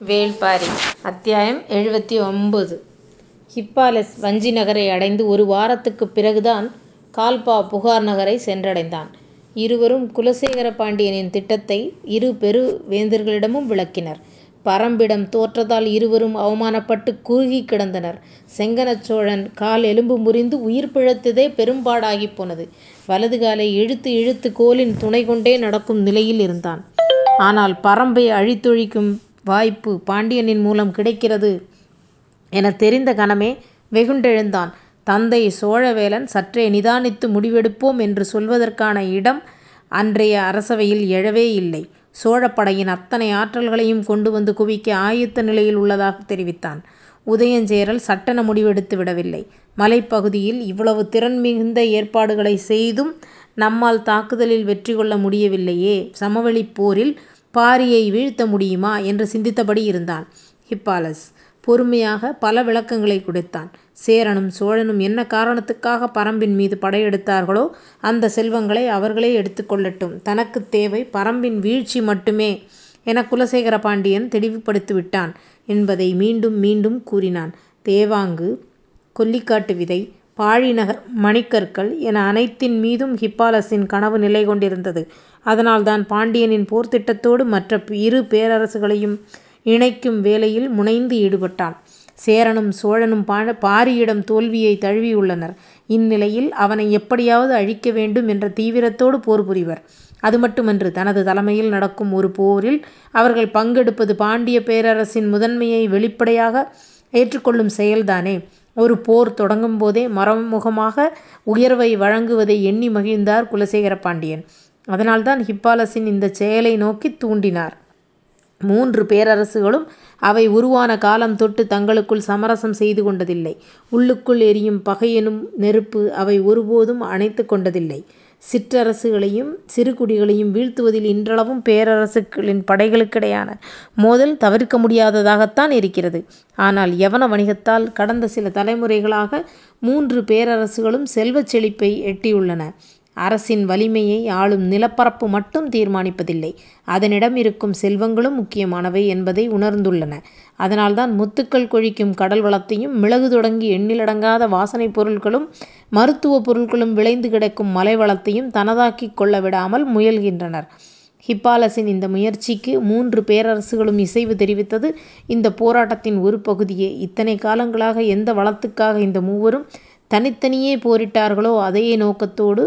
வேள்பாரி அத்தியாயம் எழுபத்தி ஒன்பது ஹிப்பாலஸ் வஞ்சி நகரை அடைந்து ஒரு வாரத்துக்குப் பிறகுதான் கால்பா புகார் நகரை சென்றடைந்தான். இருவரும் குலசேகர பாண்டியனின் திட்டத்தை இரு பெரு வேந்தர்களிடமும் விளக்கினர். பரம்பிடம் தோற்றதால் இருவரும் அவமானப்பட்டுக் குறுகிக் கிடந்தனர். செங்கணச் சோழன் கால் எலும்பு முறிந்து உயிர் பிழைத்ததே பெரும்பாடாகிப் போனது. வலது காலை இழுத்து இழுத்து கோலின் துணை கொண்டே நடக்கும் நிலையில் இருந்தான். ஆனால் பரம்பை அழித்தொழிக்கும் வாய்ப்பு பாண்டியனின் மூலம் கிடைக்கிறது எனத் தெரிந்த கணமே வெகுண்டெழுந்தான். தந்தை சோழவேளன் சற்றே நிதானித்து முடிவெடுப்போம் என்று சொல்வதற்கான இடம் அன்றைய அரசவையில் எழவே இல்லை. சோழப்படையின் அத்தனை ஆற்றல்களையும் கொண்டு வந்து குவிக்க ஆயத்த நிலையில் உள்ளதாகத் தெரிவித்தான். உதயஞ்சேரல் சட்டென முடிவெடுத்து விடவில்லை. மலைப்பகுதியில் இவ்வளவு திறன் மிகுந்த ஏற்பாடுகளைச் செய்தும் நம்மால் தாக்குதலில் வெற்றி கொள்ள முடியவில்லையே சமவெளிப் போரில் பாரியை வீழ்த்த முடியுமா என்று சிந்தித்தபடி இருந்தான். ஹிப்பாலஸ் பொறுமையாக பல விளக்கங்களைக் கொடுத்தான். சேரனும் சோழனும் என்ன காரணத்துக்காகப் பரம்பின் மீது படையெடுத்தார்களோ அந்தச் செல்வங்களை அவர்களே எடுத்துக் கொள்ளட்டும். தனக்குத் தேவை பரம்பின் வீழ்ச்சி மட்டுமே என குலசேகர பாண்டியன் தெளிவுபடுத்திவிட்டான் என்பதை மீண்டும் மீண்டும் கூறினான். தேவாங்கு, கொல்லிக்காட்டு விதை, பாழிநகர் மணிக்கற்கள் என அனைத்தின் மீதும் ஹிப்பாலஸின் கனவு நிலை கொண்டிருந்தது. அதனால்தான் பாண்டியனின் போர்த்திட்டத்தோடு மற்ற இரு பேரரசுகளையும் இணைக்கும் வேலையில் முனைந்து ஈடுபட்டான். சேரனும் சோழனும் பாரியிடம் தோல்வியைத் தழுவியுள்ளனர். இந்நிலையில் அவனை எப்படியாவது அழிக்க வேண்டும் என்ற தீவிரத்தோடு போர் புரிவர். அதுமட்டுமன்று தனது தலைமையில் நடக்கும் ஒரு போரில் அவர்கள் பங்கெடுப்பது பாண்டியப் பேரரசின் முதன்மையை வெளிப்படையாக ஏற்றுக்கொள்ளும் செயல்தானே. ஒரு போர் தொடங்கும் போதே மறைமுகமாக உயர்வை வழங்குவதை எண்ணி மகிழ்ந்தார் குலசேகர பாண்டியன். அதனால்தான் ஹிப்பாலஸின் இந்தச் செயலை நோக்கித் தூண்டினார். மூன்று பேரரசுகளும் அவை உருவான காலம் தொட்டு தங்களுக்குள் சமரசம் செய்து கொண்டதில்லை. உள்ளுக்குள் எரியும் பகையெனும் நெருப்பு அவை ஒருபோதும் அணைத்து கொண்டதில்லை. சிற்றரசுகளையும் சிறு குடிகளையும் வீழ்த்துவதில் இன்றளவும் பேரரசுகளின் படைகளுக்கிடையான மோதல் தவிர்க்க முடியாததாகத்தான் இருக்கிறது. ஆனால் யவன வணிகத்தால் கடந்த சில தலைமுறைகளாக மூன்று பேரரசுகளும் செல்வச் செழிப்பை எட்டியுள்ளன. அரசின் வலிமையை ஆளும் நிலப்பரப்பு மட்டும் தீர்மானிப்பதில்லை. அதனிடம் இருக்கும் செல்வங்களும் முக்கியமானவை என்பதை உணர்ந்துள்ளன. அதனால்தான் முத்துக்கள் கொழிக்கும் கடல் வளத்தையும் மிளகு தொடங்கி எண்ணிலடங்காத வாசனைப் பொருள்களும் மருத்துவப் பொருள்களும் விளைந்து கிடக்கும் மலை வளத்தையும் தனதாக்கிக் கொள்ள விடாமல் முயல்கின்றனர். ஹிப்பாலஸின் இந்த முயற்சிக்கு மூன்று பேரரசுகளும் இசைவு தெரிவித்தது இந்தப் போராட்டத்தின் ஒரு பகுதியே. இத்தனை காலங்களாக எந்த வளத்துக்காக இந்த மூவரும் தனித்தனியே போரிட்டார்களோ அதே நோக்கத்தோடு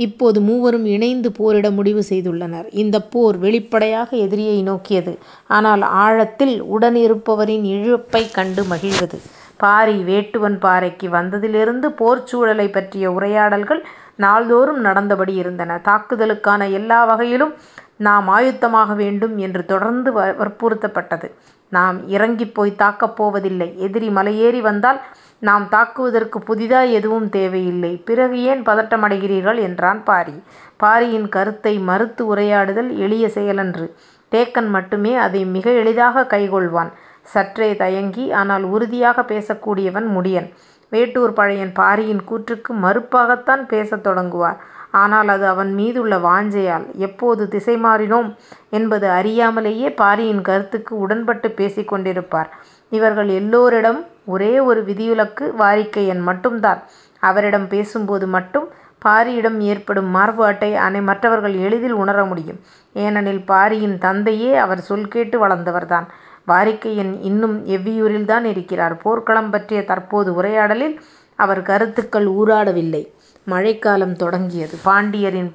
இப்போது மூவரும் இணைந்து போரிட முடிவு செய்துள்ளனர். இந்தப் போர் வெளிப்படையாக எதிரியை நோக்கியது. ஆனால் ஆழத்தில் உடனிருப்பவரின் இழப்பைக் கண்டு மகிழ்வது. பாரி வேட்டுவன் பாறைக்கு வந்ததிலிருந்து போர்ச் சூழலைப் பற்றிய உரையாடல்கள் நாள்தோறும் நடந்தபடி இருந்தன. தாக்குதலுக்கான எல்லா வகையிலும் நாம் ஆயத்தமாக வேண்டும் என்று தொடர்ந்து வற்புறுத்தப்பட்டது. நாம் இறங்கிப்போய்த் தாக்கப் போவதில்லை. எதிரி மலையேறி வந்தால் நாம் தாக்குவதற்குப் புதிதாய் எதுவும் தேவையில்லை. பிறகு ஏன் பதட்டமடைகிறீர்கள்? என்றான் பாரி. பாரியின் கருத்தை மறுத்து உரையாடுதல் எளிய செயலன்று. தேக்கன் மட்டுமே அதை மிக எளிதாகக் கைக்கொள்வான். சற்றே தயங்கி ஆனால் உறுதியாகப் பேசக்கூடியவன் முடியன். வேட்டூர் பழையன் பாரியின் கூற்றுக்கு மறுப்பாகத்தான் பேசத் தொடங்குவார். ஆனால் அது அவன் மீதுள்ள வாஞ்சையால். எப்போது திசை மாறினோம் என்பது அறியாமலேயே பாரியின் கருத்துக்கு உடன்பட்டுப் பேசிக் கொண்டிருப்பார். இவர்கள் எல்லோரிடம் ஒரே ஒரு விதிவிலக்கு வாரிக்கையன் மட்டும்தான். அவரிடம் பேசும்போது மட்டும் பாரியிடம் ஏற்படும் மாறுபாட்டை மற்றவர்கள் எளிதில் உணர முடியும். ஏனெனில் பாரியின் தந்தையே அவர் சொல் கேட்டு வளர்ந்தவர்தான். வாரிக்கையன் இன்னும் எவ்வியூரில்தான் இருக்கிறார். போர்க்களம் பற்றிய தற்போது உரையாடலில் அவர் கருத்துக்கள் ஊராடவில்லை மழைக்காலம் தொடங்கியது. பாண்டியரின்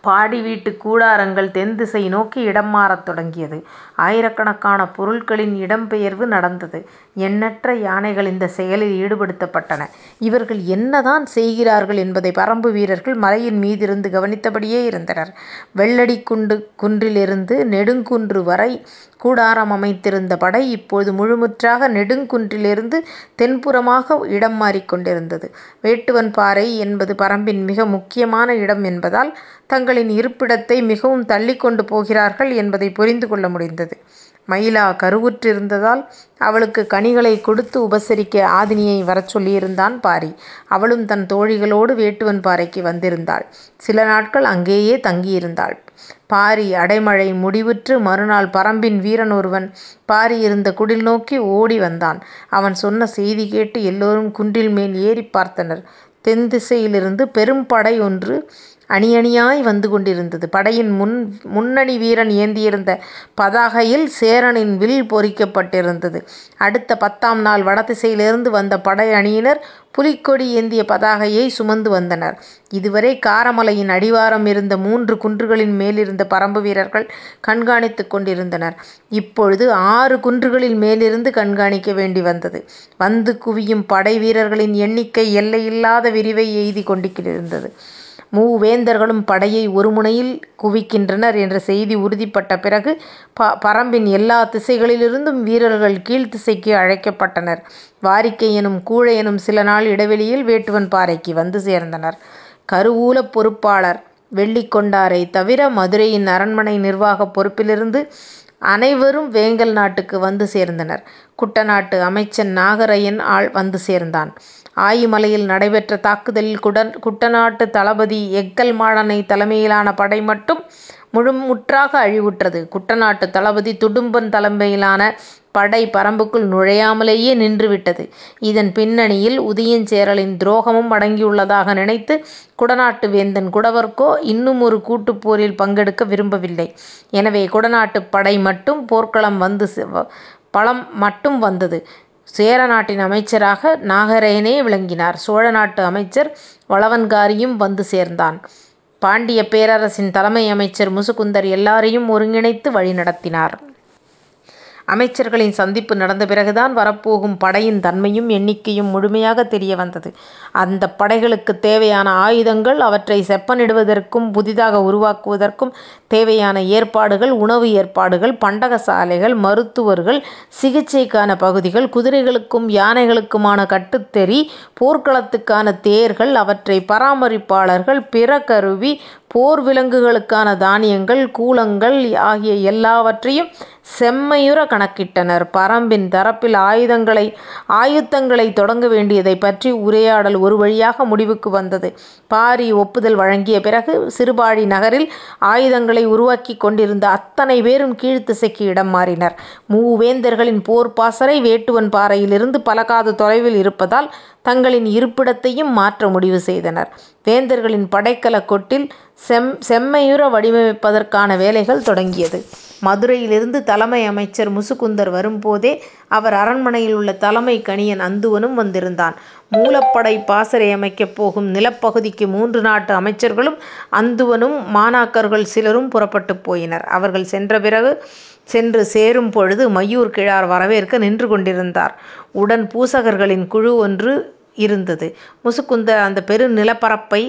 பாடி வீட்டுக் கூடாரங்கள் தென்திசை நோக்கி இடம் மாறத் தொடங்கியது. ஆயிரக்கணக்கான பொருள்களின் இடம்பெயர்வு நடந்தது. எண்ணற்ற யானைகள் இந்தச் செயலில் ஈடுபடுத்தப்பட்டன. இவர்கள் என்னதான் செய்கிறார்கள் என்பதை பரம்பு வீரர்கள் மலையின் மீதிருந்து கவனித்தபடியே இருந்தனர். வெள்ளடிக் குன்றிலிருந்து நெடுங்குன்று வரை கூடாரம் அமைத்திருந்த படை இப்போது முழுமுற்றாக நெடுங்குன்றிலிருந்து தென்புறமாக இடம் மாறிக் கொண்டிருந்தது. வேட்டுவன் பாறை என்பது பரம்பின் மிக முக்கியமான இடம் என்பதால் தங்களின் இருப்பிடத்தை மிகவும் தள்ளிக் கொண்டு போகிறார்கள் என்பதைப் புரிந்து கொள்ள முடிந்தது. மயிலா கருவுற்றிருந்ததால் அவளுக்குக் கனிகளைக் கொடுத்து உபசரிக்க ஆதினியை வரச் சொல்லியிருந்தான் பாரி. அவளும் தன் தோழிகளோடு வேட்டுவன் பாறைக்கு வந்திருந்தாள். சில நாட்கள் அங்கேயே தங்கியிருந்தாள். பாரி அடைமழை முடிவுற்று மறுநாள் பறம்பின் வீரன் ஒருவன் பாரி இருந்த குடில் நோக்கி ஓடி வந்தான். அவன் சொன்ன செய்தி கேட்டு எல்லோரும் குன்றில் மேல் ஏறிப் பார்த்தனர். தென் திசையிலிருந்து அணியணியாய் வந்து கொண்டிருந்தது. படையின் முன் முன்னணி வீரன் ஏந்தியிருந்த பதாகையில் சேரனின் வில் பொறிக்கப்பட்டிருந்தது. அடுத்த பத்தாம் நாள் வடதிசையிலிருந்து வந்த படை அணியினர் புலிக்கொடி ஏந்திய பதாகையைச் சுமந்து வந்தனர். இதுவரை காரமலையின் அடிவாரம் இருந்த மூன்று குன்றுகளின் மேலிருந்த பறம்பு வீரர்கள் கண்காணித்துக் கொண்டிருந்தனர். இப்பொழுது ஆறு குன்றுகளின் மேலிருந்து கண்காணிக்க வேண்டி வந்தது. வந்து குவியும் படை வீரர்களின் எண்ணிக்கை எல்லையில்லாத விரிவை எய்திக் கொண்டிருந்தது. மூவேந்தர்களும் படையை ஒரு முனையில் குவிக்கின்றனர் என்ற செய்தி உறுதிப்பட்ட பிறகு ப பறம்பின் எல்லா திசைகளிலிருந்தும் வீரர்கள் கீழ்த்திசைக்கு அழைக்கப்பட்டனர். வாரிக்கையனும் எனும் எனும் சில நாள் இடைவெளியில் வேட்டுவன் பாறைக்கு வந்து சேர்ந்தனர். கருவூலப் பொறுப்பாளர் வெள்ளிக்கொண்டாரை தவிர மதுரையின் அரண்மனை நிர்வாகப் பொறுப்பிலிருந்து அனைவரும் வேங்கல் நாட்டுக்கு வந்து சேர்ந்தனர். குட்டநாட்டு அமைச்சன் நாகரையன் ஆள் வந்து சேர்ந்தான். ஆயிமலையில் நடைபெற்ற தாக்குதலில் குட்டநாட்டு தளபதி எக்கல் மாடனை தலைமையிலான படை மட்டும் முற்றாக அழிவுற்றது. குட்டநாட்டு தளபதி துடும்பன் தலைமையிலான படை பரம்புக்குள் நுழையாமலேயே நின்றுவிட்டது இதன் பின்னணியில் உதயஞ்சேரலின் துரோகமும் அடங்கியுள்ளதாக நினைத்து குடநாட்டு வேந்தன் குடவர்கோ இன்னுமொரு கூட்டுப் போரில் பங்கெடுக்க விரும்பவில்லை. எனவே குடநாட்டுப் படை மட்டும் போர்க்களம் வந்து பலம் மட்டும் வந்தது. சேர நாட்டின் அமைச்சராக நாகரேனே விளங்கினார். சோழ நாட்டு அமைச்சர் வளவன்காரியும் வந்து சேர்ந்தான். பாண்டியப் பேரரசின் தலைமை அமைச்சர் முசுகுந்தர் எல்லாரையும் ஒருங்கிணைத்து வழிநடத்தினார் அமைச்சர்களின் சந்திப்பு நடந்த பிறகுதான் வரப்போகும் படையின் தன்மையும் எண்ணிக்கையும் முழுமையாக தெரிய வந்தது. அந்தப் படைகளுக்குத் தேவையான ஆயுதங்கள் அவற்றை செப்பனிடுவதற்கும் புதிதாக உருவாக்குவதற்கும் தேவையான ஏற்பாடுகள் உணவு ஏற்பாடுகள் பண்டக சாலைகள் மருத்துவர்கள் சிகிச்சைக்கான பகுதிகள் குதிரைகளுக்கும் யானைகளுக்குமான கட்டுத்தறி போர்க்களத்துக்கான தேர்கள் அவற்றை பராமரிப்பாளர்கள் பிற கருவி போர் விலங்குகளுக்கான தானியங்கள் கூலங்கள் ஆகிய எல்லாவற்றையும் செம்மையுற கணக்கிட்டனர். பறம்பின் தரப்பில் ஆயத்தங்களைத் தொடங்க வேண்டியதைப் பற்றி உரையாடல் ஒரு வழியாக முடிவுக்கு வந்தது. பாரி ஒப்புதல் வழங்கிய பிறகு சிறுபாழி நகரில் ஆயுதங்களை உருவாக்கிக் கொண்டிருந்த அத்தனை பேரும் கீழ்த்திசைக்கு இடம் மாறினர். மூவேந்தர்களின் போர் பாசறை வேட்டுவன் பாறையிலிருந்து பலகாத தொலைவில் இருப்பதால் தங்களின் இருப்பிடத்தையும் மாற்ற முடிவு செய்தனர். வேந்தர்களின் படைக்கலக் கொட்டில் செம்மையுற வடிவமைப்பதற்கான வேலைகள் தொடங்கியது. மதுரையிலிருந்து தலைமை அமைச்சர் முசுகுந்தர் வரும்போதே அவர் அரண்மனையில் உள்ள தலைமை கணியன் அந்துவனும் வந்திருந்தான். மூலப்படை பாசறை அமைக்கப் போகும் நிலப்பகுதிக்கு மூன்று நாட்டு அமைச்சர்களும் அந்துவனும் மாணாக்கர்கள் சிலரும் புறப்பட்டுப் போயினர். அவர்கள் சென்ற பிறகு சென்று சேரும் பொழுது மையூர் கிழார் வரவேற்க நின்று கொண்டிருந்தார். உடன் பூசகர்களின் குழு ஒன்று இருந்தது. முசுகுந்தர் அந்தப் பெரு நிலப்பரப்பை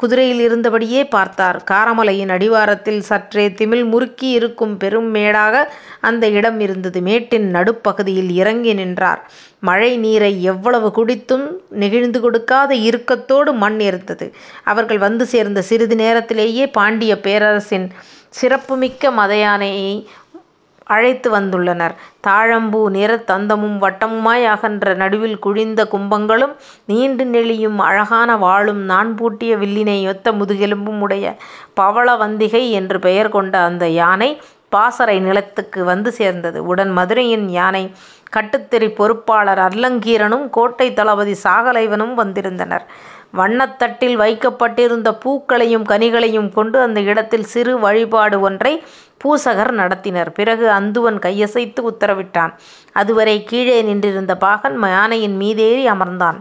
குதிரையில் இருந்தபடியே பார்த்தார். காரமலையின் அடிவாரத்தில் சற்றே திமில் முறுக்கி இருக்கும் பெரும் மேடாக அந்த இடம் இருந்தது. மேட்டின் நடுப்பகுதியில் இறங்கி நின்றார். மழை நீரை எவ்வளவு குடித்தும் நெகிழ்ந்து கொடுக்காத இறுக்கத்தோடு மண் இருந்தது. அவர்கள் வந்து சேர்ந்த சிறிது நேரத்திலேயே பாண்டியப் பேரரசின் சிறப்புமிக்க மதயானையை அழைத்து வந்துள்ளனர். தாழம்பூ நிறத் தந்தமும் வட்டமுமாய் அகன்ற நடுவில் குழிந்த கும்பங்களும் நீண்டு நெளியும் அழகான வாளும் நான் பூட்டிய வில்லினை ஒத்த முதுகெலும்பும் உடைய பவளவந்திகை என்று பெயர் கொண்ட அந்த யானை பாசறை நிலத்துக்கு வந்து சேர்ந்தது. உடன் மதுரையின் யானை கட்டுத்தறிப் பொறுப்பாளர் அல்லங்கீரனும் கோட்டைத் தளபதி சாகலைவனும் வந்திருந்தனர். வண்ணத்தட்டில் வைக்கப்பட்டிருந்த பூக்களையும் கனிகளையும் கொண்டு அந்த இடத்தில் சிறு வழிபாடு ஒன்றை பூசகர் நடத்தினர். பிறகு அந்துவன் கையசைத்து உத்தரவிட்டான். அதுவரை கீழே நின்றிருந்த பாகன் யானையின் மீதேறி அமர்ந்தான்.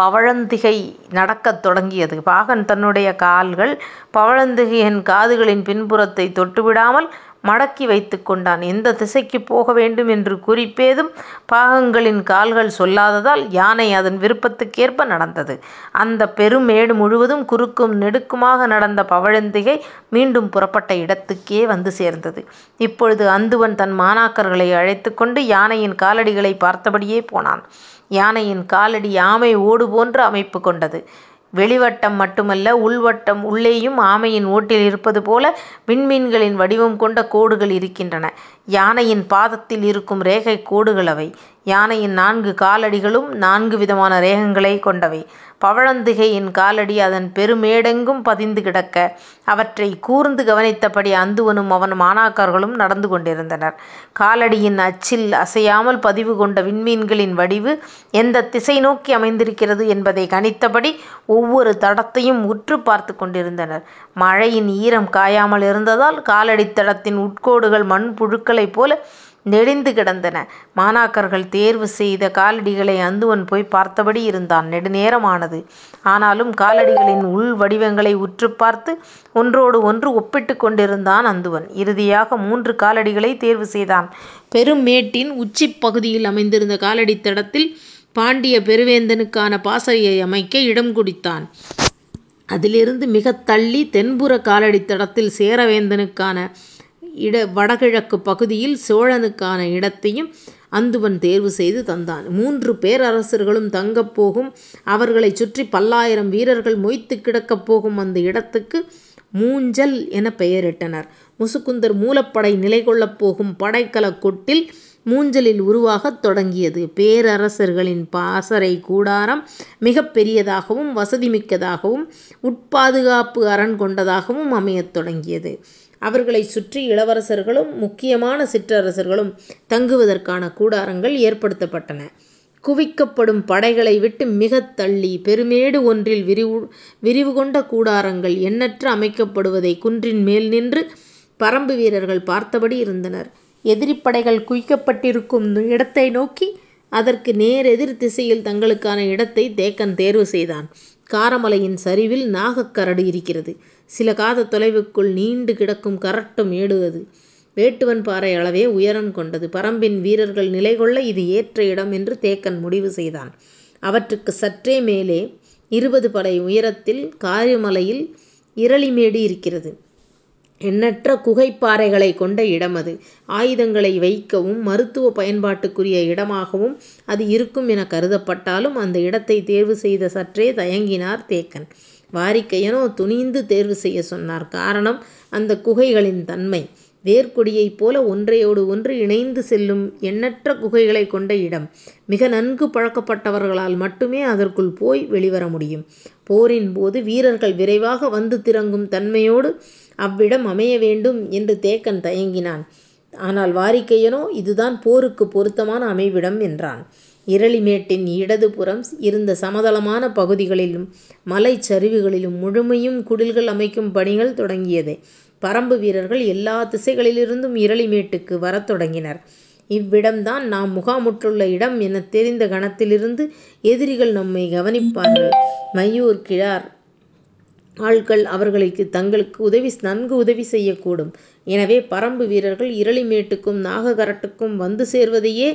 பவழந்திகை நடக்கத் தொடங்கியது. பாகன் தன்னுடைய கால்கள் பவழந்திகையின் காதுகளின் பின்புறத்தை தொட்டுவிடாமல் மடக்கி வைத்து கொண்டான். எந்த திசைக்குப் போக வேண்டும் என்று குறிப்பேதும் பாகங்களின் கால்கள் சொல்லாததால் யானை அதன் விருப்பத்துக்கேற்ப நடந்தது. அந்தப் பெருமேடு முழுவதும் குறுக்கும் நெடுக்குமாக நடந்த பவழந்திகை மீண்டும் புறப்பட்ட இடத்துக்கே வந்து சேர்ந்தது. இப்பொழுது அந்துவன் தன் மாணாக்கர்களை அழைத்துக் கொண்டு யானையின் காலடிகளைப் பார்த்தபடியே போனான். யானையின் காலடி ஆமை ஓடு போன்ற அமைப்பு கொண்டது. வெளிவட்டம் மட்டுமல்ல உள்வட்டம் உள்ளேயும் ஆமையின் ஓட்டில் இருப்பது போல விண்மீன்களின் வடிவம் கொண்ட கோடுகள் இருக்கின்றன. யானையின் பாதத்தில் இருக்கும் ரேகைக் கோடுகள் அவை. யானையின் நான்கு காலடிகளும் நான்கு விதமான ரேகங்களைக் கொண்டவை. பவழந்திகையின் காலடி அதன் பெருமேடெங்கும் பதிந்து கிடக்க அவற்றைக் கூர்ந்து கவனித்தபடி அந்துவனும் அவன் மாணாக்கர்களும் நடந்து கொண்டிருந்தனர். காலடியின் அச்சில் அசையாமல் பதிவு கொண்ட விண்மீன்களின் வடிவு எந்தத் திசை நோக்கி அமைந்திருக்கிறது என்பதைக் கணித்தபடி ஒவ்வொரு தடத்தையும் உற்றுப் பார்த்துக் கொண்டிருந்தனர். மழையின் ஈரம் காயாமல் இருந்ததால் காலடித் தடத்தின் உட்கோடுகள் மண் புழுக்களைப் போல நெளிந்து கிடந்தன. மாணாக்கர்கள் தேர்வு செய்த காலடிகளை அந்துவன் போய்ப் பார்த்தபடி இருந்தான். நெடுநேரம் ஆனது. ஆனாலும் காலடிகளின் உள் வடிவங்களை உற்றுப் பார்த்து ஒன்றோடு ஒன்று ஒப்பிட்டுக் கொண்டிருந்தான் அந்துவன். இறுதியாக மூன்று காலடிகளைத் தேர்வு செய்தான். பெரும் மேட்டின் உச்சிப் பகுதியில் அமைந்திருந்த காலடித் தடத்தில் பாண்டிய பெருவேந்தனுக்கான பாசறையை அமைக்க இடம் குறித்தான். அதிலிருந்து மிகத் தள்ளி தென்புறக் காலடித் தடத்தில் சேரவேந்தனுக்கான இட வடகிழக்கு பகுதியில் சோழனுக்கான இடத்தையும் அந்துவன் தேர்வு செய்து தந்தான். மூன்று பேரரசர்களும் தங்கப் போகும் அவர்களைச் சுற்றி பல்லாயிரம் வீரர்கள் மொய்த்துக் கிடக்கப் போகும் அந்த இடத்துக்கு மூஞ்சல் என பெயரிட்டனர். முசுகுந்தர் மூலப்படை நிலைகொள்ளப் போகும் படைக்கலக் கொட்டில் மூஞ்சலில் உருவாகத் தொடங்கியது. பேரரசர்களின் பாசறை கூடாரம் மிகப் பெரியதாகவும் வசதி மிக்கதாகவும் உட்பாதுகாப்பு அரண் கொண்டதாகவும் அமையத் தொடங்கியது. அவர்களைச் சுற்றி இளவரசர்களும் முக்கியமான சிற்றரசர்களும் தங்குவதற்கான கூடாரங்கள் ஏற்படுத்தப்பட்டன. குவிக்கப்படும் படைகளை விட்டு மிகத் தள்ளி பெருமேடு ஒன்றில் விரிவு கொண்ட கூடாரங்கள் எண்ணற்ற அமைக்கப்படுவதை குன்றின் மேல் நின்று பறம்பு வீரர்கள் பார்த்தபடி இருந்தனர். எதிரிப் படைகள் குவிக்கப்பட்டிருக்கும் இடத்தை நோக்கி அதற்கு நேர் எதிர் திசையில் தங்களுக்கான இடத்தைத் தேக்கன் தேர்வு செய்தான். காரமலையின் சரிவில் நாகக்கரடு இருக்கிறது. சில காதத் தொலைவுக்குள் நீண்டு கிடக்கும் கரட்டும் ஏடு அது. வேட்டுவன் பாறை அளவே உயரம் கொண்டது. பறம்பின் வீரர்கள் நிலைகொள்ள இது ஏற்ற இடம் என்று தேக்கன் முடிவு செய்தான். அவற்றுக்குச் சற்றே மேலே இருபது படை உயரத்தில் காரிமலையில் இரளிமேடு இருக்கிறது. எண்ணற்ற குகைப் பாறைகளைக் கொண்ட இடம் அது. ஆயுதங்களை வைக்கவும் மருத்துவ பயன்பாட்டுக்குரிய இடமாகவும் அது இருக்கும் எனக் கருதப்பட்டாலும் அந்த இடத்தைத் தேர்வு செய்த சற்றே தயங்கினார் தேக்கன். வாரிக்கையனோ துணிந்து தேர்வு செய்யச் சொன்னார். காரணம் அந்த குகைகளின் தன்மை. வேர்க்கொடியைப் போல ஒன்றையோடு ஒன்று இணைந்து செல்லும் எண்ணற்ற குகைகளைக் கொண்ட இடம். மிக நன்கு பழக்கப்பட்டவர்களால் மட்டுமே அதற்குள் போய் வெளிவர முடியும். போரின் போது வீரர்கள் விரைவாக வந்து திறங்கும் தன்மையோடு அவ்விடம் அமைய வேண்டும் என்று தேக்கன் தயங்கினான். ஆனால் வாரிக்கையனோ இதுதான் போருக்குப் பொருத்தமான அமைவிடம் என்றான். இரளிமேட்டின் இடது புறம் இருந்த சமதளமான பகுதிகளிலும் மலைச் சரிவுகளிலும் முழுமையும் குடில்கள் அமைக்கும் பணிகள் தொடங்கியது. பறம்பு வீரர்கள் எல்லாத் திசைகளிலிருந்தும் இரளிமேட்டுக்கு வரத் தொடங்கினர். இவ்விடம்தான் நாம் முகாமுற்றுள்ள இடம் எனத் தெரிந்த கணத்திலிருந்து எதிரிகள் நம்மைக் கவனிப்பார்கள். மையூர் கிழார் ஆள்கள் அவர்களுக்கு தங்களுக்கு நன்கு உதவி செய்யக்கூடும். எனவே பறம்பு வீரர்கள் இரளிமேட்டுக்கும் நாககரட்டுக்கும் வந்து சேர்வதையே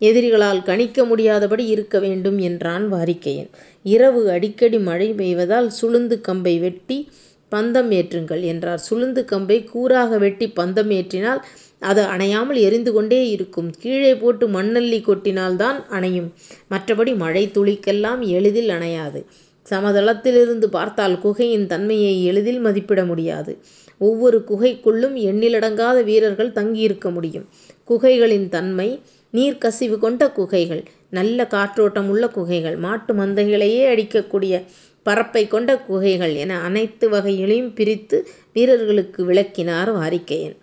எதிரிகளால் கணிக்க முடியாதபடி இருக்க வேண்டும் என்றான் வாரிக்கையன். இரவு அடிக்கடி மழை பெய்வதால் சுளுந்து கம்பை வெட்டிப் பந்தம் ஏற்றுங்கள் என்றார். சுளுந்து கம்பை கூராக வெட்டிப் பந்தம் ஏற்றினால் அது அணையாமல் எரிந்து கொண்டே இருக்கும். கீழே போட்டு மண்ணள்ளி கொட்டினால்தான் அணையும். மற்றபடி மழைத் துளிக்கெல்லாம் எளிதில் அணையாது. சமதளத்திலிருந்து பார்த்தால் குகையின் தன்மையை எளிதில் மதிப்பிட முடியாது. ஒவ்வொரு குகைக்குள்ளும் எண்ணிலடங்காத வீரர்கள் தங்கியிருக்க முடியும். குகைகளின் தன்மை நீர்க்கசிவு கொண்ட குகைகள் நல்ல காற்றோட்டம் உள்ள குகைகள் மாட்டு மந்தைகளையே அடிக்கக்கூடிய பரப்பை கொண்ட குகைகள் என அனைத்து வகைகளையும் பிரித்து வீரர்களுக்கு விளக்கினார் வாரிக்கையன்.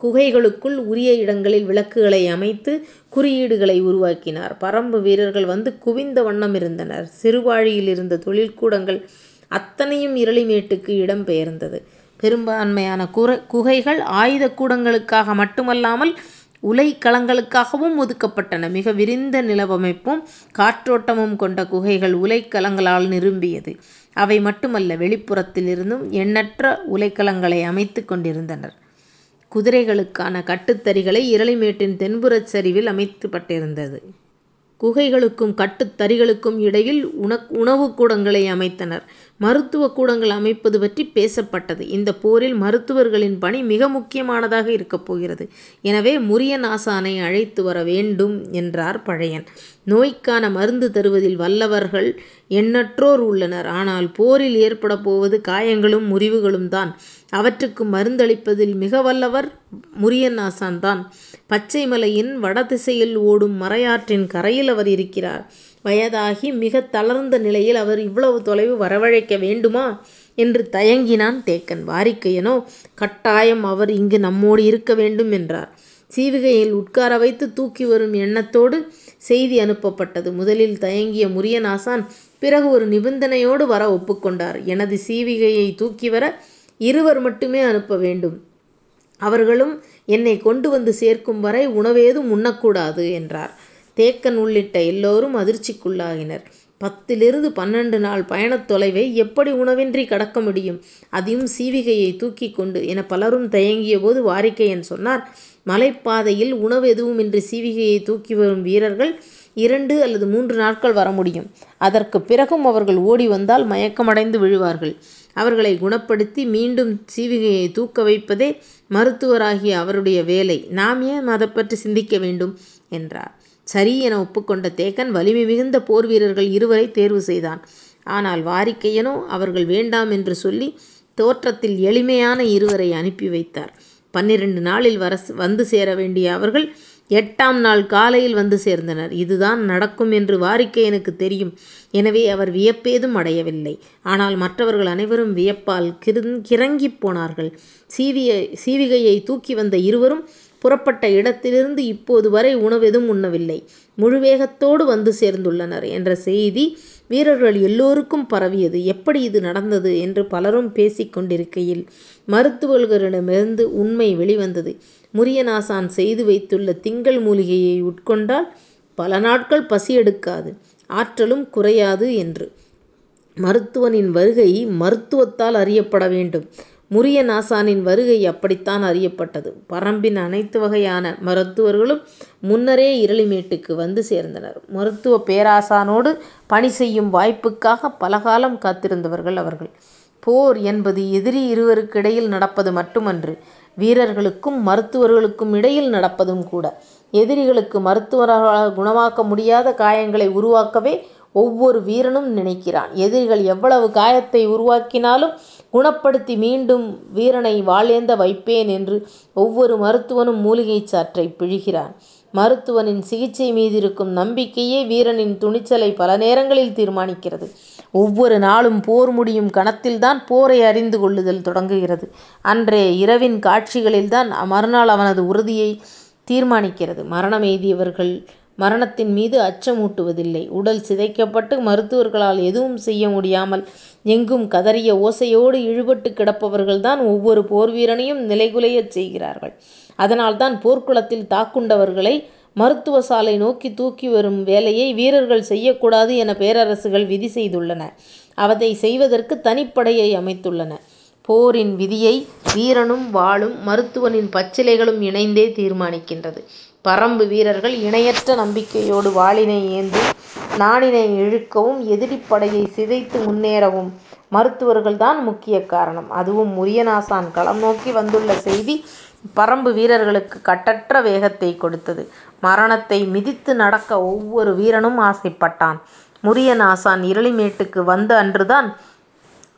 குகைகளுக்குள் உரிய இடங்களில் விளக்குகளை அமைத்து குறியீடுகளை உருவாக்கினார். பரம்பு வீரர்கள் வந்து குவிந்த வண்ணம் இருந்தனர் சிறுவாழியில் இருந்த தொழிற்கூடங்கள் அத்தனையும் இரளிமேட்டுக்கு இடம் பெயர்ந்தது. பெரும்பான்மையான குகைகள் ஆயுத கூடங்களுக்காக மட்டுமல்லாமல் உலை கலங்களுக்காகவும் ஒதுக்கப்பட்டன. மிக விரிந்த நிலவமைப்பும் காற்றோட்டமும் கொண்ட குகைகள் உலைக்கலங்களால் நிரம்பியது. அவை மட்டுமல்ல வெளிப்புறத்திலிருந்தும் எண்ணற்ற உலைக்களங்களை அமைத்துக் கொண்டிருந்தனர். குதிரைகளுக்கான கட்டுத்தறிகளை இரளிமேட்டின் தென்புறச் சரிவில் அமைக்கப்பட்டிருந்தது. குகைகளுக்கும் கட்டுத்தறிகளுக்கும் இடையில் இடையில் உணவுக் கூடங்களை அமைத்தனர். மருத்துவக் கூடங்கள் அமைப்பது பற்றி பேசப்பட்டது. இந்தப் போரில் மருத்துவர்களின் பணி மிக முக்கியமானதாக இருக்கப் போகிறது. எனவே முரியன் ஆசானை அழைத்து வர வேண்டும் என்றார் பழையன். நோய்க்கான மருந்து தருவதில் வல்லவர்கள் எண்ணற்றோர் உள்ளனர். ஆனால் போரில் ஏற்படப்போவது காயங்களும் முறிவுகளும் தான். அவற்றுக்கு மருந்தளிப்பதில் மிக வல்லவர் முரியன் தான். பச்சை மலையின் வடதிசையில் ஓடும் மறையாற்றின் கரையில் அவர் இருக்கிறார். வயதாகி மிகத் தளர்ந்த நிலையில் அவர் இவ்வளவு தொலைவு வரவழைக்க வேண்டுமா? என்று தயங்கினான் தேக்கன். வாரிக்கையனோ கட்டாயம் அவர் இங்கு நம்மோடு இருக்க வேண்டும் என்றார். சீவிகையில் உட்கார வைத்து தூக்கி வரும் எண்ணத்தோடு செய்தி அனுப்பப்பட்டது. முதலில் தயங்கிய முரியநாசான் பிறகு ஒரு நிபந்தனையோடு வர ஒப்புக்கொண்டார். எனது சீவிகையைத் தூக்கிவர இருவர் மட்டுமே அனுப்ப வேண்டும். அவர்களும் என்னைக் கொண்டு வந்து சேர்க்கும் வரை உணவேதும் உண்ணக்கூடாது என்றார். தேக்கன் உள்ளிட்ட எல்லோரும் அதிர்ச்சிக்குள்ளாகினர். பத்திலிருந்து பன்னெண்டு நாள் பயணத் தொலைவை எப்படி உணவின்றி கடக்க முடியும்? அதுவும் சீவிகையைத் தூக்கிக் கொண்டு? என பலரும் தயங்கியபோது வாரிக்கையன் சொன்னார் மலைப்பாதையில் உணவு எதுவுமின்றி சீவிகையை தூக்கி வரும் வீரர்கள் இரண்டு அல்லது மூன்று நாட்கள் வர முடியும். அதற்குப் பிறகும் அவர்கள் ஓடி வந்தால் மயக்கமடைந்து விழுவார்கள். அவர்களை குணப்படுத்தி மீண்டும் சீவிகையை தூக்க வைப்பதே மருத்துவராகிய அவருடைய வேலை. நாம் ஏன் அதைப்பற்றி சிந்திக்க வேண்டும்? என்றார். சரி என ஒப்புக்கொண்ட தேக்கன் வலிமை மிகுந்த போர் வீரர்கள் இருவரைத் தேர்வு செய்தான். ஆனால் வாரிக்கையனோ அவர்கள் வேண்டாம் என்று சொல்லி தோற்றத்தில் எளிமையான இருவரை அனுப்பி வைத்தார். பன்னிரண்டு நாளில் வர வந்து சேர வேண்டிய அவர்கள் எட்டாம் நாள் காலையில் வந்து சேர்ந்தனர். இதுதான் நடக்கும் என்று வாரிக்கையனுக்குத் தெரியும். எனவே அவர் வியப்பேதும் அடையவில்லை. ஆனால் மற்றவர்கள் அனைவரும் வியப்பால் கிறங்கிப் போனார்கள். சீவிகையைத் தூக்கி வந்த இருவரும் புறப்பட்ட இடத்திலிருந்து இப்போது வரை உணவெதும் உண்ணவில்லை. முழு வேகத்தோடு வந்து சேர்ந்துள்ளனர் என்ற செய்தி வீரர்கள் எல்லோருக்கும் பரவியது. எப்படி இது நடந்தது? என்று பலரும் பேசிக் கொண்டிருக்கையில் மருத்துவர்களிடமிருந்து உண்மை வெளிவந்தது. முரியனாசான் செய்து வைத்துள்ள திங்கள் மூலிகையை உட்கொண்டால் பல நாட்கள் பசி எடுக்காது ஆற்றலும் குறையாது என்று. மருத்துவனின் வருகை மருத்துவத்தால் அறியப்பட வேண்டும். முரியநாசானின் வருகை அப்படித்தான் அறியப்பட்டது. பரம்பின் அனைத்து வகையான மருத்துவர்களும் முன்னரே இரளிமேட்டுக்கு வந்து சேர்ந்தனர். மருத்துவப் பேராசானோடு பணி செய்யும் வாய்ப்புக்காகப் பலகாலம் காத்திருந்தவர்கள் அவர்கள். போர் என்பது எதிரி இருவருக்கிடையில் நடப்பது மட்டுமன்று வீரர்களுக்கும் மருத்துவர்களுக்கும் இடையில் நடப்பதும் கூட. எதிரிகளுக்கு மருத்துவர்களால் குணமாக்க முடியாத காயங்களை உருவாக்கவே ஒவ்வொரு வீரனும் நினைக்கிறான். எதிரிகள் எவ்வளவு காயத்தை உருவாக்கினாலும் குணப்படுத்தி மீண்டும் வீரனை வாளேந்த வைப்பேன் என்று ஒவ்வொரு மருத்துவனும் மூலிகைச் சாற்றைப் பிழிகிறான். மருத்துவனின் சிகிச்சை மீதிருக்கும் நம்பிக்கையே வீரனின் துணிச்சலை பல நேரங்களில் தீர்மானிக்கிறது. ஒவ்வொரு நாளும் போர் முடியும் கணத்தில்தான் போரை அறிந்து கொள்ளுதல் தொடங்குகிறது. அன்றைய இரவின் காட்சிகளில்தான் மறுநாள் அவனது உறுதியைத் தீர்மானிக்கிறது. மரணம் எய்தியவர்கள் மரணத்தின் மீது அச்சமூட்டுவதில்லை. உடல் சிதைக்கப்பட்டு மருத்துவர்களால் எதுவும் செய்ய முடியாமல் எங்கும் கதறிய ஓசையோடு இழுபட்டுக் கிடப்பவர்கள்தான் ஒவ்வொரு போர்வீரனையும் நிலைகுலையச் செய்கிறார்கள். அதனால்தான் போர்க்களத்தில் தாக்குண்டவர்களை மருத்துவ சாலை நோக்கி தூக்கி வரும் வேலையை வீரர்கள் செய்யக்கூடாது என பேரரசுகள் விதி செய்துள்ளன. அவதை செய்வதற்கு தனிப்படையை அமைத்துள்ளன. போரின் விதியை வீரனும் வாளும் மருத்துவனின் பச்சிலைகளும் இணைந்தே தீர்மானிக்கின்றது. பரம்பு வீரர்கள் இணையற்ற நம்பிக்கையோடு வாளினை ஏந்தி நாணினை இழுக்கவும் எதிரிப் படையைச் சிதைத்து முன்னேறவும் மருத்துவர்கள் தான் முக்கிய காரணம். அதுவும் முரியநாசான் களம் நோக்கி வந்துள்ள செய்தி பரம்பு வீரர்களுக்கு கட்டற்ற வேகத்தைக் கொடுத்தது. மரணத்தை மிதித்து நடக்க ஒவ்வொரு வீரனும் ஆசைப்பட்டான். முரியநாசான் இருளிமேட்டுக்கு வந்த அன்றுதான்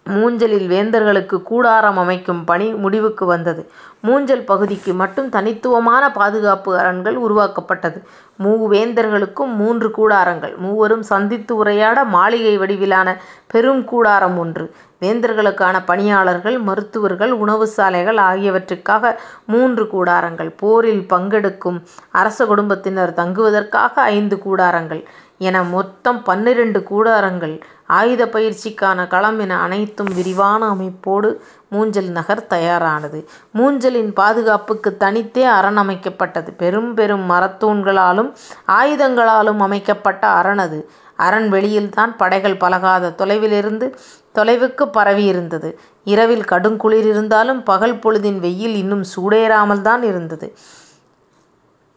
மூஞ்சலில் வேந்தர்களுக்கு கூடாரம் அமைக்கும் பணி முடிவுக்கு வந்தது. மூஞ்சல் பகுதிக்கு மட்டும் தனித்துவமான பாதுகாப்பு அரண்கள் உருவாக்கப்பட்டது. மூவேந்தர்களுக்கும் மூன்று கூடாரங்கள். மூவரும் சந்தித்து உரையாட மாளிகை வடிவிலான பெரும் கூடாரம் ஒன்று. வேந்தர்களுக்கான பணியாளர்கள் மருத்துவர்கள் உணவு சாலைகள் ஆகியவற்றுக்காக மூன்று கூடாரங்கள். போரில் பங்கெடுக்கும் அரச குடும்பத்தினர் தங்குவதற்காக ஐந்து கூடாரங்கள் என மொத்தம் பன்னிரண்டு கூடாரங்கள். ஆயுதப் பயிற்சிக்கான களம் என அனைத்தும் விரிவான அமைப்போடு மூஞ்சல் நகர் தயாரானது. மூஞ்சலின் பாதுகாப்புக்குத் தனித்தே அரண் அமைக்கப்பட்டது. பெரும் பெரும் மரத்தூண்களாலும் ஆயுதங்களாலும் அமைக்கப்பட்ட அரண் அது. அரண் வெளியில்தான் படைகள் பழகாத தொலைவிலிருந்து தொலைவுக்குப் பரவியிருந்தது. இரவில் கடுங்குளிர் இருந்தாலும் பகல் பொழுதின் வெயில் இன்னும் சூடேறாமல்தான் இருந்தது.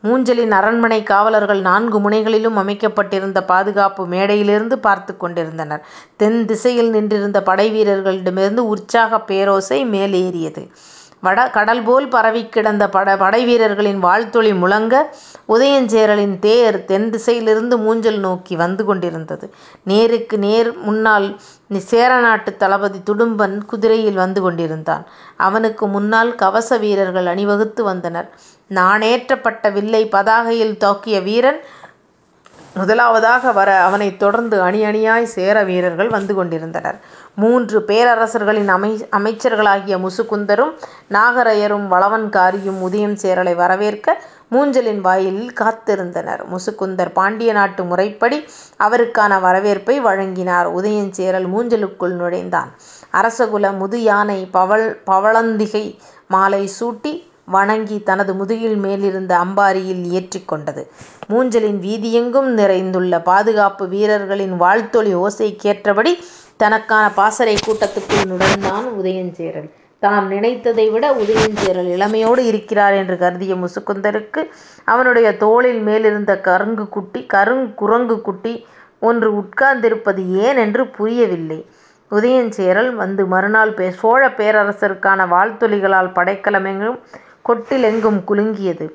மூஞ்சலின் அரண்மனைக் காவலர்கள் நான்கு முனைகளிலும் அமைக்கப்பட்டிருந்த பாதுகாப்பு மேடையிலிருந்து பார்த்துக் கொண்டிருந்தனர். தென் திசையில் நின்றிருந்த படைவீரர்களிடமிருந்து உற்சாகப் பேரோசை மேலேறியது. வட கடல் போல் பரவிக் கிடந்த பட படைவீரர்களின் வாழ்த்துளி முழங்க உதயஞ்சேரலின் தேர் தென் திசையிலிருந்து மூஞ்சல் நோக்கி வந்து கொண்டிருந்தது. நேருக்கு நேர் முன்னால் சேரநாட்டுத் தளபதி துடும்பன் குதிரையில் வந்து கொண்டிருந்தான். அவனுக்கு முன்னால் கவச வீரர்கள் அணிவகுத்து வந்தனர். நாணேற்றப்பட்ட வில்லை பதாகையில் தாக்கிய வீரன் முதலாவதாக வர அவனைத் தொடர்ந்து அணி அணியாய்ச் சேர வீரர்கள் வந்து கொண்டிருந்தனர். மூன்று பேரரசர்களின் அமை அமைச்சர்களாகிய முசுகுந்தரும் நாகரையரும் வளவன்காரியும் உதயம் சேரலை வரவேற்க மூஞ்சலின் வாயிலில் காத்திருந்தனர். முசுகுந்தர் பாண்டிய நாட்டு முறைப்படி அவருக்கான வரவேற்பை வழங்கினார். உதயஞ்சேரல் மூஞ்சலுக்குள் நுழைந்தான். அரசகுல முதுயானை பவளந்திகை மாலை சூட்டி வணங்கி தனது முதுகில் மேலிருந்த அம்பாரியில் ஏற்றிக் கொண்டது. மூஞ்சலின் வீதியெங்கும் நிறைந்துள்ள பாதுகாப்பு வீரர்களின் வாழ்த்தொலி ஓசைக்கேற்றபடி தனக்கான பாசறைக் கூட்டத்துக்குள் நுழைந்தான் உதயஞ்சேரல். தாம் நினைத்ததை விட உதயஞ்சேரல் இளமையோடு இருக்கிறார் என்று கருதிய முசுகுந்தருக்கு அவனுடைய தோளின் மேலிருந்த கருங்கு குட்டி ஒன்று உட்கார்ந்திருப்பது ஏன் என்று புரியவில்லை. உதயஞ்சேரல் வந்து மறுநாள் சோழப் பேரரசருக்கான வாழ்த்தொலிகளால் படைக்கலமெங்கும் கொட்டிலெங்கும் குலுங்கியது.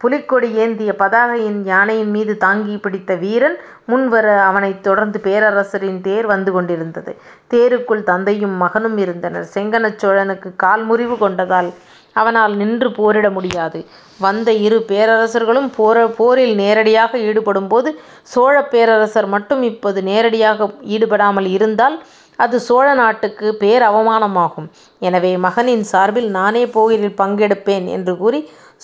புலிக்கொடி ஏந்திய பதாகையின் யானையின் மீது தாங்கி பிடித்த வீரன் முன்வர அவனைத் தொடர்ந்து பேரரசரின் தேர் வந்து கொண்டிருந்தது. தேருக்குள் தந்தையும் மகனும் இருந்தனர். செங்கணச் சோழனுக்குக் கால் முறிவு கொண்டதால் அவனால் நின்று போரிட முடியாது. வந்த இரு பேரரசர்களும் போரில் நேரடியாக ஈடுபடும்போது சோழப் பேரரசர் மட்டும் இப்போது நேரடியாக ஈடுபடாமல் இருந்தால் அது சோழ நாட்டுக்குப் பேரவமானமாகும். எனவே மகனின் சார்பில் நானே போரில் பங்கெடுப்பேன் என்று கூறி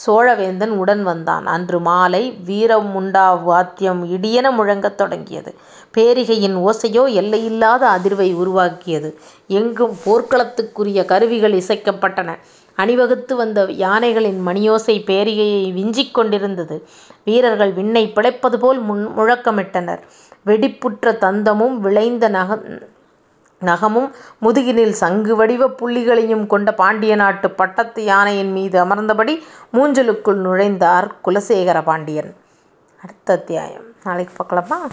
சோழவேந்தன் உடன் வந்தான். அன்று மாலை வீரமுண்டா வாத்தியம் இடியென முழங்கத் தொடங்கியது. பேரிகையின் ஓசையோ எல்லையில்லாத அதிர்வை உருவாக்கியது. எங்கும் போர்க்களத்துக்குரிய கருவிகள் இசைக்கப்பட்டன. அணிவகுத்து வந்த யானைகளின் மணியோசை பேரிகையை விஞ்சிக் கொண்டிருந்தது. வீரர்கள் விண்ணைப் முன் முழக்கமிட்டனர். வெடிப்புற்ற தந்தமும் விளைந்த நகமும் முதுகினில் சங்கு வடிவப் புள்ளிகளையும் கொண்ட பாண்டிய நாட்டுப் பட்டத்து யானையின் மீது அமர்ந்தபடி மூஞ்சலுக்குள் நுழைந்தார் குலசேகர பாண்டியன். அடுத்த அத்தியாயம் நாளைக்கு பார்க்கலாமா?